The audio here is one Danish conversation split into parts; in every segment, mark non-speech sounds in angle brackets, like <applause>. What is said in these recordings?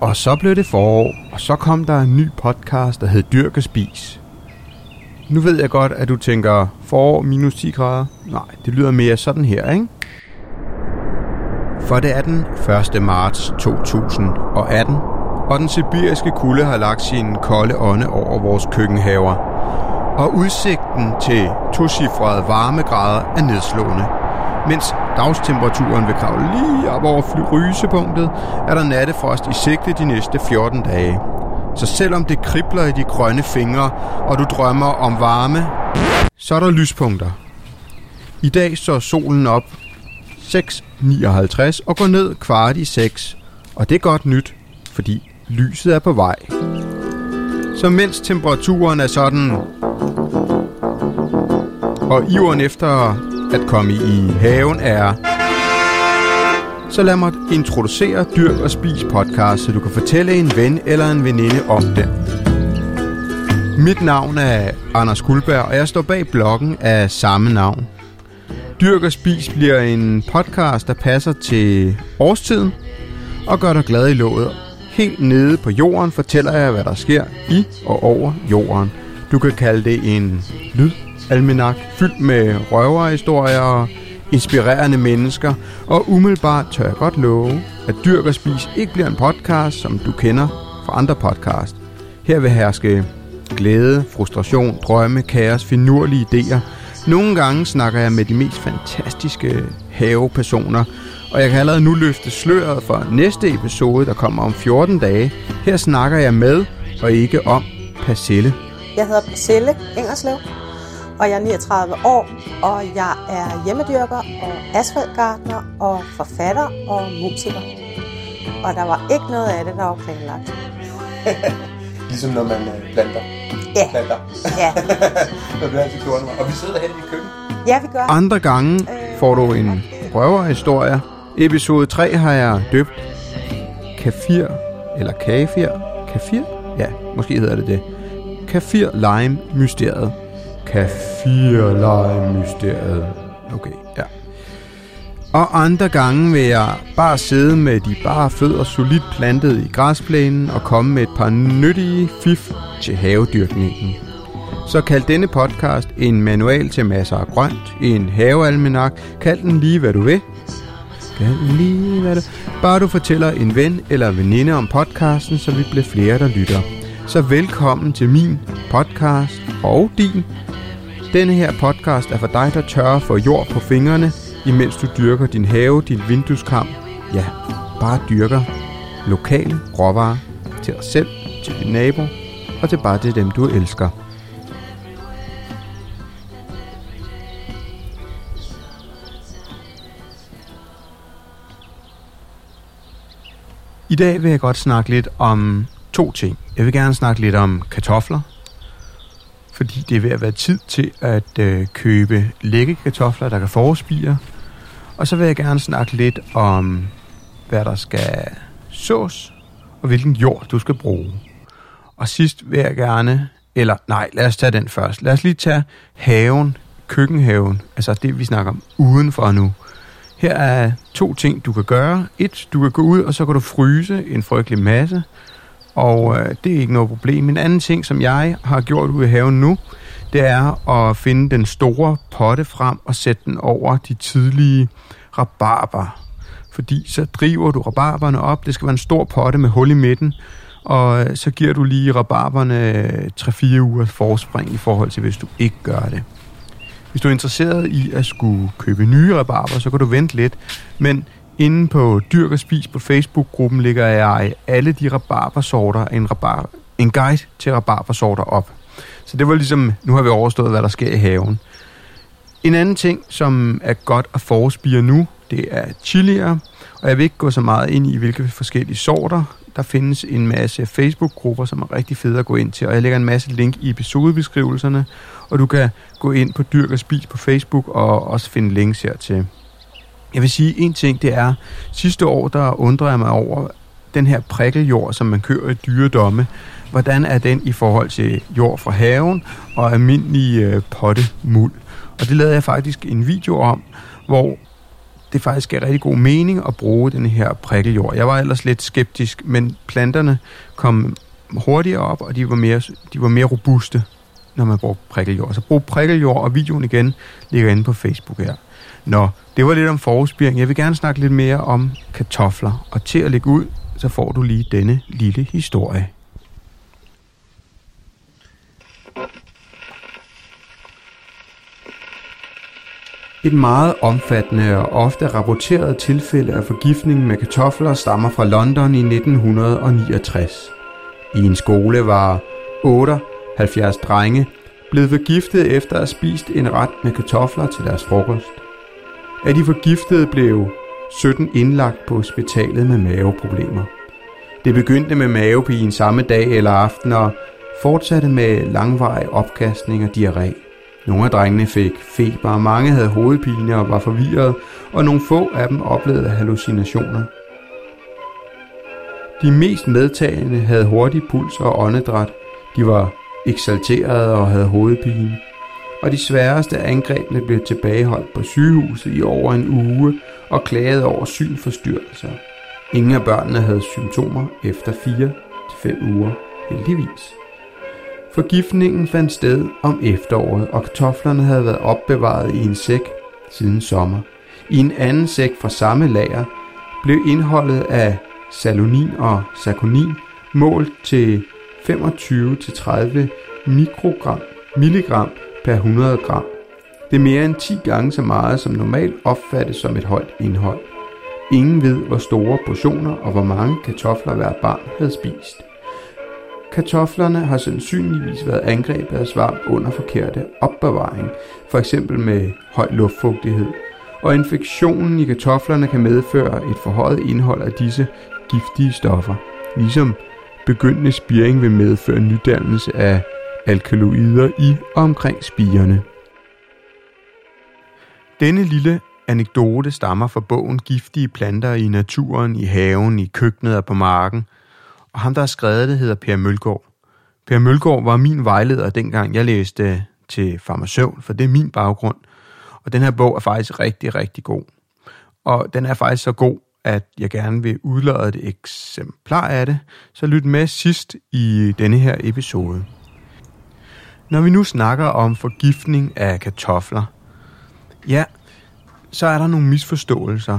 Og så blev det forår, og så kom der en ny podcast, der hed Dyrk og Spis. Nu ved jeg godt, at du tænker, forår minus 10 grader? Nej, det lyder mere sådan her, ikke? For det er den 1. marts 2018, og den sibiriske kulde har lagt sin kolde ånde over vores køkkenhaver. Og udsigten til tocifrede varmegrader er nedslående. Mens dagstemperaturen vil kravle lige op over frysepunktet, er der nattefrost i sigte de næste 14 dage. Så selvom det kribler i de grønne fingre, og du drømmer om varme, så er der lyspunkter. I dag så solen op 6.59 og går ned kvart i 6. Og det er godt nyt, fordi lyset er på vej. Så mens temperaturen er sådan, og iveren efter at komme i haven er, så lad mig introducere Dyrk og Spis podcast, så du kan fortælle en ven eller en veninde om den. Mit navn er Anders Guldberg, og jeg står bag bloggen af samme navn. Dyrk og Spis bliver en podcast, der passer til årstiden og gør dig glad i låget. Helt nede på jorden fortæller jeg, hvad der sker i og over jorden. Du kan kalde det en almanak fyldt med røverhistorier og inspirerende mennesker, og umiddelbart tør jeg godt love, at Dyrk og Spis ikke bliver en podcast, som du kender fra andre podcast. Her vil herske glæde, frustration, drømme, kaos, finurlige idéer. Nogle gange snakker jeg med de mest fantastiske havepersoner, og jeg kan allerede nu løfte sløret for næste episode, der kommer om 14 dage. Her snakker jeg med, og ikke om, Pacelle. Jeg hedder Pacelle Ingerslev, og jeg er 39 år, og jeg er hjemmedyrker og asfaltgartner og forfatter og musiker. Og der var ikke noget af det, der var planlagt. <laughs> Ligesom når man øh, planter. Ja. Planter. Ja, <laughs> Når du altid gjorde Og vi sidder hen i køkkenet. ja vi gør. Andre gange får du en røverhistorie. Episode 3 har jeg døbt Kafir, eller Kafir. Kafir? Ja, måske hedder det det. Kafir Lime Mysteriet. Kafir Lime Mysteriet. Okay, ja. Og andre gange vil jeg bare sidde med de bare fødder solidt plantet i græsplænen og komme med et par nyttige fif til havedyrkningen. Så kald denne podcast en manual til masser af grønt, en havealmenak, kald den lige hvad du vil. Kald den lige hvad du... Bare du fortæller en ven eller veninde om podcasten, så vi bliver flere, der lytter. Så velkommen til min podcast og din. Denne her podcast er for dig, der tør få jord på fingrene, imens du dyrker din have, din vindueskamp, Ja, bare dyrker lokale råvarer til dig selv, til din nabo og til bare til dem, du elsker. I dag vil jeg godt snakke lidt om to ting. Jeg vil gerne snakke lidt om kartofler, fordi det er ved at være tid til at øh, købe lække kartofler, der kan forespire. Og så vil jeg gerne snakke lidt om, hvad der skal sås, og hvilken jord du skal bruge. Og sidst vil jeg gerne, eller nej, lad os tage den først. Lad os lige tage haven, køkkenhaven, altså det vi snakker om udenfor nu. Her er to ting, du kan gøre. Et, du kan gå ud, og så kan du fryse en frygtelig masse. Og øh, det er ikke noget problem. En anden ting, som jeg har gjort ude i haven nu, det er at finde den store potte frem og sætte den over de tidlige rabarber. Fordi så driver du rabarberne op. Det skal være en stor potte med hul i midten. Og øh, så giver du lige rabarberne øh, 3-4 uger forspring i forhold til, hvis du ikke gør det. Hvis du er interesseret i at skulle købe nye rabarber, så kan du vente lidt. Men inde på Dyrk og Spis på Facebook-gruppen ligger jeg alle de rabarbersorter, en, rabar, en guide til rabarbersorter op. Så det var ligesom, nu har vi overstået, hvad der sker i haven. En anden ting, som er godt at forespire nu, det er chilier. Og jeg vil ikke gå så meget ind i, hvilke forskellige sorter. Der findes en masse Facebook-grupper, som er rigtig fede at gå ind til. Og jeg lægger en masse link i episodebeskrivelserne. Og du kan gå ind på Dyrk og Spis på Facebook og også finde links hertil. Jeg vil sige en ting, det er, sidste år der undrede jeg mig over den her prikkeljord, som man kører i dyredomme. Hvordan er den i forhold til jord fra haven og almindelig øh, pottemuld? Og det lavede jeg faktisk en video om, hvor det faktisk er rigtig god mening at bruge den her prikkeljord. Jeg var ellers lidt skeptisk, men planterne kom hurtigere op, og de var mere, de var mere robuste, når man brugte prikkeljord. Så brug prikkeljord, og videoen igen ligger inde på Facebook her. Nå, det var lidt om forudspiring. Jeg vil gerne snakke lidt mere om kartofler, og til at lægge ud, så får du lige denne lille historie. Et meget omfattende og ofte rapporteret tilfælde af forgiftning med kartofler stammer fra London i 1969. I en skole var 78 drenge blevet forgiftet efter at have spist en ret med kartofler til deres frokost. Af de forgiftede blev 17 indlagt på hospitalet med maveproblemer. Det begyndte med mavepine samme dag eller aften og fortsatte med langvarig opkastning og diarré. Nogle af drengene fik feber, og mange havde hovedpine og var forvirret, og nogle få af dem oplevede hallucinationer. De mest medtagende havde hurtig puls og åndedræt. De var eksalterede og havde hovedpine. Og de sværeste angrebene blev tilbageholdt på sygehuset i over en uge og klagede over synforstyrrelser. Ingen af børnene havde symptomer efter 4-5 uger, heldigvis. Forgiftningen fandt sted om efteråret, og kartoflerne havde været opbevaret i en sæk siden sommer. I en anden sæk fra samme lager blev indholdet af salonin og sakonin målt til 25-30 mikrogram, milligram per 100 gram. Det er mere end 10 gange så meget, som normalt opfattes som et højt indhold. Ingen ved, hvor store portioner og hvor mange kartofler hver barn havde spist. Kartoflerne har sandsynligvis været angrebet af svamp under forkerte opbevaring, for eksempel med høj luftfugtighed, og infektionen i kartoflerne kan medføre et forhøjet indhold af disse giftige stoffer, ligesom begyndende spiring vil medføre nydannelse af alkaloider i og omkring spirene. Denne lille anekdote stammer fra bogen Giftige planter i naturen, i haven, i køkkenet og på marken – og ham, der har skrevet det, hedder Per Mølgaard. Per Mølgaard var min vejleder, dengang jeg læste til farmaceut, for det er min baggrund. Og den her bog er faktisk rigtig, rigtig god. Og den er faktisk så god, at jeg gerne vil udlade et eksemplar af det, så lyt med sidst i denne her episode. Når vi nu snakker om forgiftning af kartofler, ja, så er der nogle misforståelser.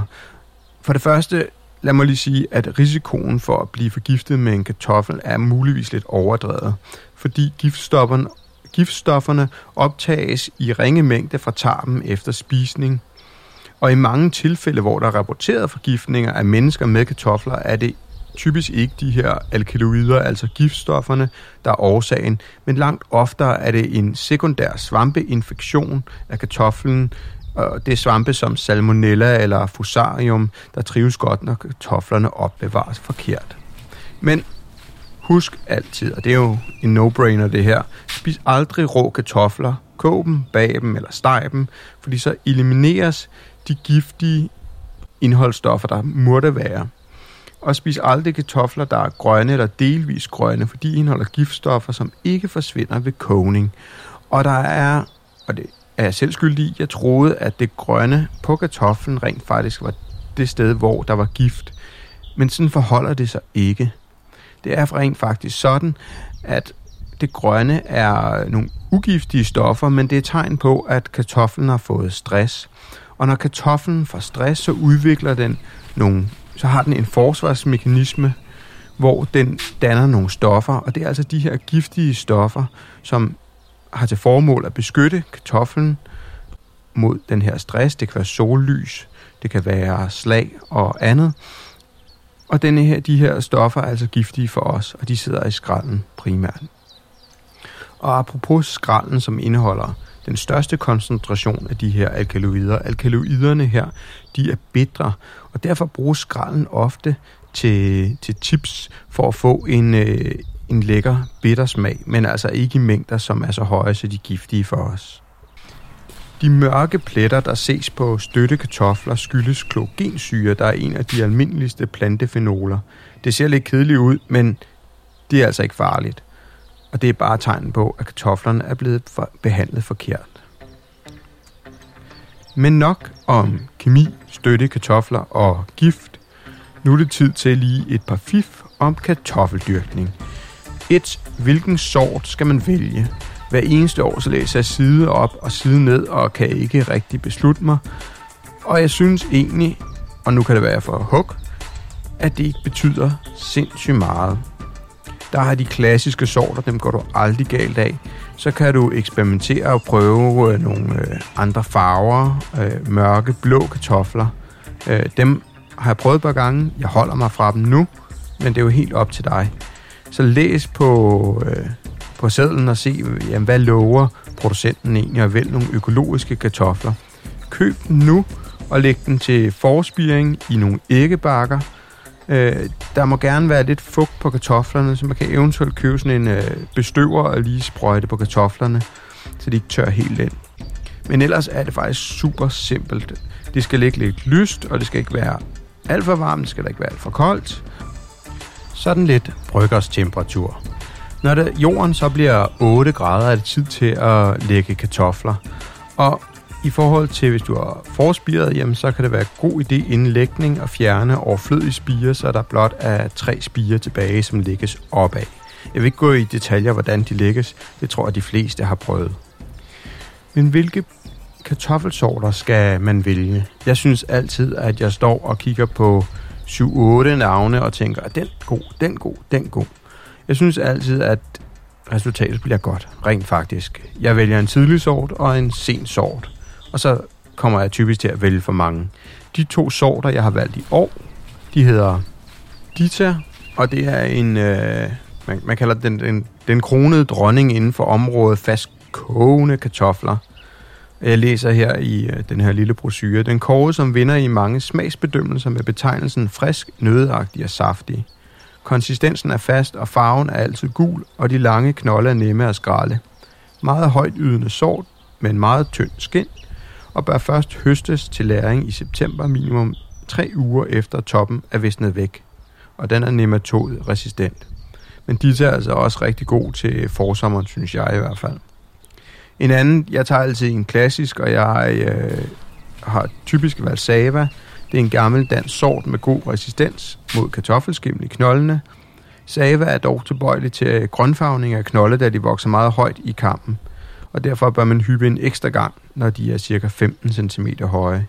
For det første, Lad mig lige sige, at risikoen for at blive forgiftet med en kartoffel er muligvis lidt overdrevet, fordi giftstofferne, giftstofferne optages i ringe mængde fra tarmen efter spisning. Og i mange tilfælde, hvor der er rapporteret forgiftninger af mennesker med kartofler, er det typisk ikke de her alkaloider, altså giftstofferne, der er årsagen, men langt oftere er det en sekundær svampeinfektion af kartoflen, og det er svampe som salmonella eller fusarium, der trives godt, når kartoflerne opbevares forkert. Men husk altid, og det er jo en no-brainer det her, spis aldrig rå kartofler, kog dem, bag dem eller steg dem, fordi så elimineres de giftige indholdsstoffer, der måtte være. Og spis aldrig kartofler, der er grønne eller delvis grønne, fordi de indeholder giftstoffer, som ikke forsvinder ved kogning. Og der er, og det er jeg selv skyldig i. Jeg troede, at det grønne på kartoflen rent faktisk var det sted, hvor der var gift. Men sådan forholder det sig ikke. Det er rent faktisk sådan, at det grønne er nogle ugiftige stoffer, men det er tegn på, at kartoflen har fået stress. Og når kartoflen får stress, så udvikler den nogle, så har den en forsvarsmekanisme, hvor den danner nogle stoffer, og det er altså de her giftige stoffer, som har til formål at beskytte kartoflen mod den her stress. Det kan være sollys, det kan være slag og andet. Og denne her, de her stoffer er altså giftige for os, og de sidder i skralden primært. Og apropos skralden, som indeholder den største koncentration af de her alkaloider. Alkaloiderne her, de er bitre, og derfor bruges skralden ofte til, til chips for at få en, øh, en lækker bitter smag, men altså ikke i mængder, som er så høje, så de er giftige for os. De mørke pletter, der ses på støttekartofler, skyldes klogensyre, der er en af de almindeligste plantefenoler. Det ser lidt kedeligt ud, men det er altså ikke farligt. Og det er bare tegn på, at kartoflerne er blevet behandlet forkert. Men nok om kemi, støtte, kartofler og gift. Nu er det tid til lige et par fif om kartoffeldyrkning. Et, hvilken sort skal man vælge? Hver eneste år så læser jeg side op og side ned og kan ikke rigtig beslutte mig. Og jeg synes egentlig, og nu kan det være for hug, at det ikke betyder sindssygt meget. Der har de klassiske sorter, dem går du aldrig galt af. Så kan du eksperimentere og prøve øh, nogle øh, andre farver, øh, mørke, blå kartofler. Øh, dem har jeg prøvet et par gange. Jeg holder mig fra dem nu, men det er jo helt op til dig. Så læs på, øh, på sædlen og se, jamen, hvad lover producenten egentlig, og vælg nogle økologiske kartofler. Køb den nu, og læg den til forspiring i nogle æggebakker. Øh, der må gerne være lidt fugt på kartoflerne, så man kan eventuelt købe sådan en øh, bestøver og lige sprøjte på kartoflerne, så de ikke tør helt ind. Men ellers er det faktisk super simpelt. Det skal ligge lidt lyst, og det skal ikke være alt for varmt, det skal da ikke være alt for koldt. Sådan lidt bryggers temperatur. Når det, jorden så bliver 8 grader, er det tid til at lægge kartofler. Og i forhold til, hvis du har forspiret, jamen, så kan det være god idé inden lægning at fjerne overflødige spiger, så der blot er tre spiger tilbage, som lægges opad. Jeg vil ikke gå i detaljer, hvordan de lægges. Det tror jeg, de fleste har prøvet. Men hvilke kartoffelsorter skal man vælge? Jeg synes altid, at jeg står og kigger på 7-8 navne og tænker, at den god, den god, den god. Jeg synes altid, at resultatet bliver godt, rent faktisk. Jeg vælger en tidlig sort og en sen sort og så kommer jeg typisk til at vælge for mange. De to sorter, jeg har valgt i år, de hedder Dita, og det er en, øh, man, man kalder den, den, den kronede dronning inden for området fast kogende kartofler. Jeg læser her i øh, den her lille brochure. Den koge, som vinder i mange smagsbedømmelser med betegnelsen frisk, nødagtig og saftig. Konsistensen er fast, og farven er altid gul, og de lange knolde er nemme at skralde. Meget højt ydende sort, med en meget tynd skind, og bør først høstes til læring i september minimum 3 uger efter toppen er visnet væk, og den er nematod resistent. Men disse er altså også rigtig god til forsommeren, synes jeg i hvert fald. En anden, jeg tager altid en klassisk, og jeg øh, har typisk valgt Sava. Det er en gammel dansk sort med god resistens mod kartoffelskimmel i knoldene. Sava er dog tilbøjelig til grønfarvning af knolde, da de vokser meget højt i kampen og derfor bør man hyppe en ekstra gang, når de er cirka 15 cm høje.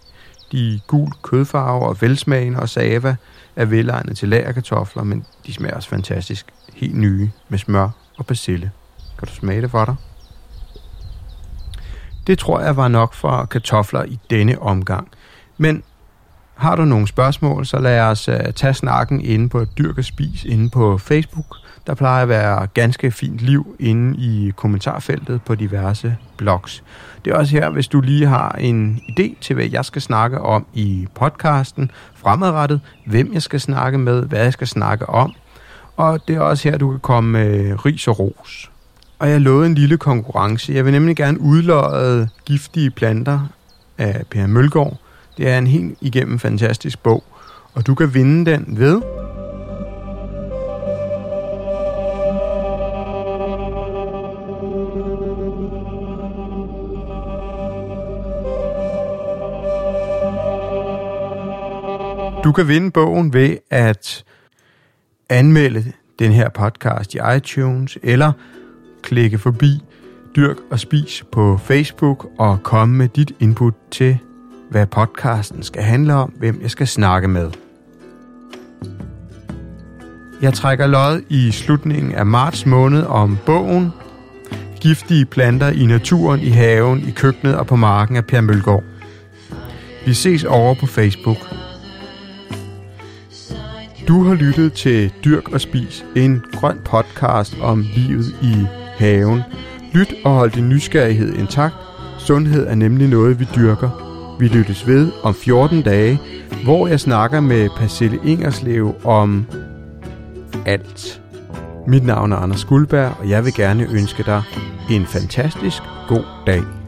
De gul kødfarve og velsmagende og sava er velegnet til lagerkartofler, men de smager også fantastisk. Helt nye med smør og persille. Kan du smage det for dig? Det tror jeg var nok for kartofler i denne omgang. Men har du nogle spørgsmål, så lad os øh, tage snakken inde på Dyrk og Spis inde på Facebook – der plejer at være ganske fint liv inde i kommentarfeltet på diverse blogs. Det er også her, hvis du lige har en idé til, hvad jeg skal snakke om i podcasten fremadrettet, hvem jeg skal snakke med, hvad jeg skal snakke om. Og det er også her, du kan komme med ris og ros. Og jeg lovede en lille konkurrence. Jeg vil nemlig gerne udløje giftige planter af Per Mølgaard. Det er en helt igennem fantastisk bog, og du kan vinde den ved Du kan vinde bogen ved at anmelde den her podcast i iTunes, eller klikke forbi Dyrk og Spis på Facebook og komme med dit input til, hvad podcasten skal handle om, hvem jeg skal snakke med. Jeg trækker lod i slutningen af marts måned om bogen Giftige planter i naturen, i haven, i køkkenet og på marken af Per Mølgaard. Vi ses over på Facebook. Du har lyttet til Dyrk og Spis, en grøn podcast om livet i haven. Lyt og hold din nysgerrighed intakt. Sundhed er nemlig noget, vi dyrker. Vi lyttes ved om 14 dage, hvor jeg snakker med Pacille Ingerslev om alt. Mit navn er Anders Guldberg, og jeg vil gerne ønske dig en fantastisk god dag.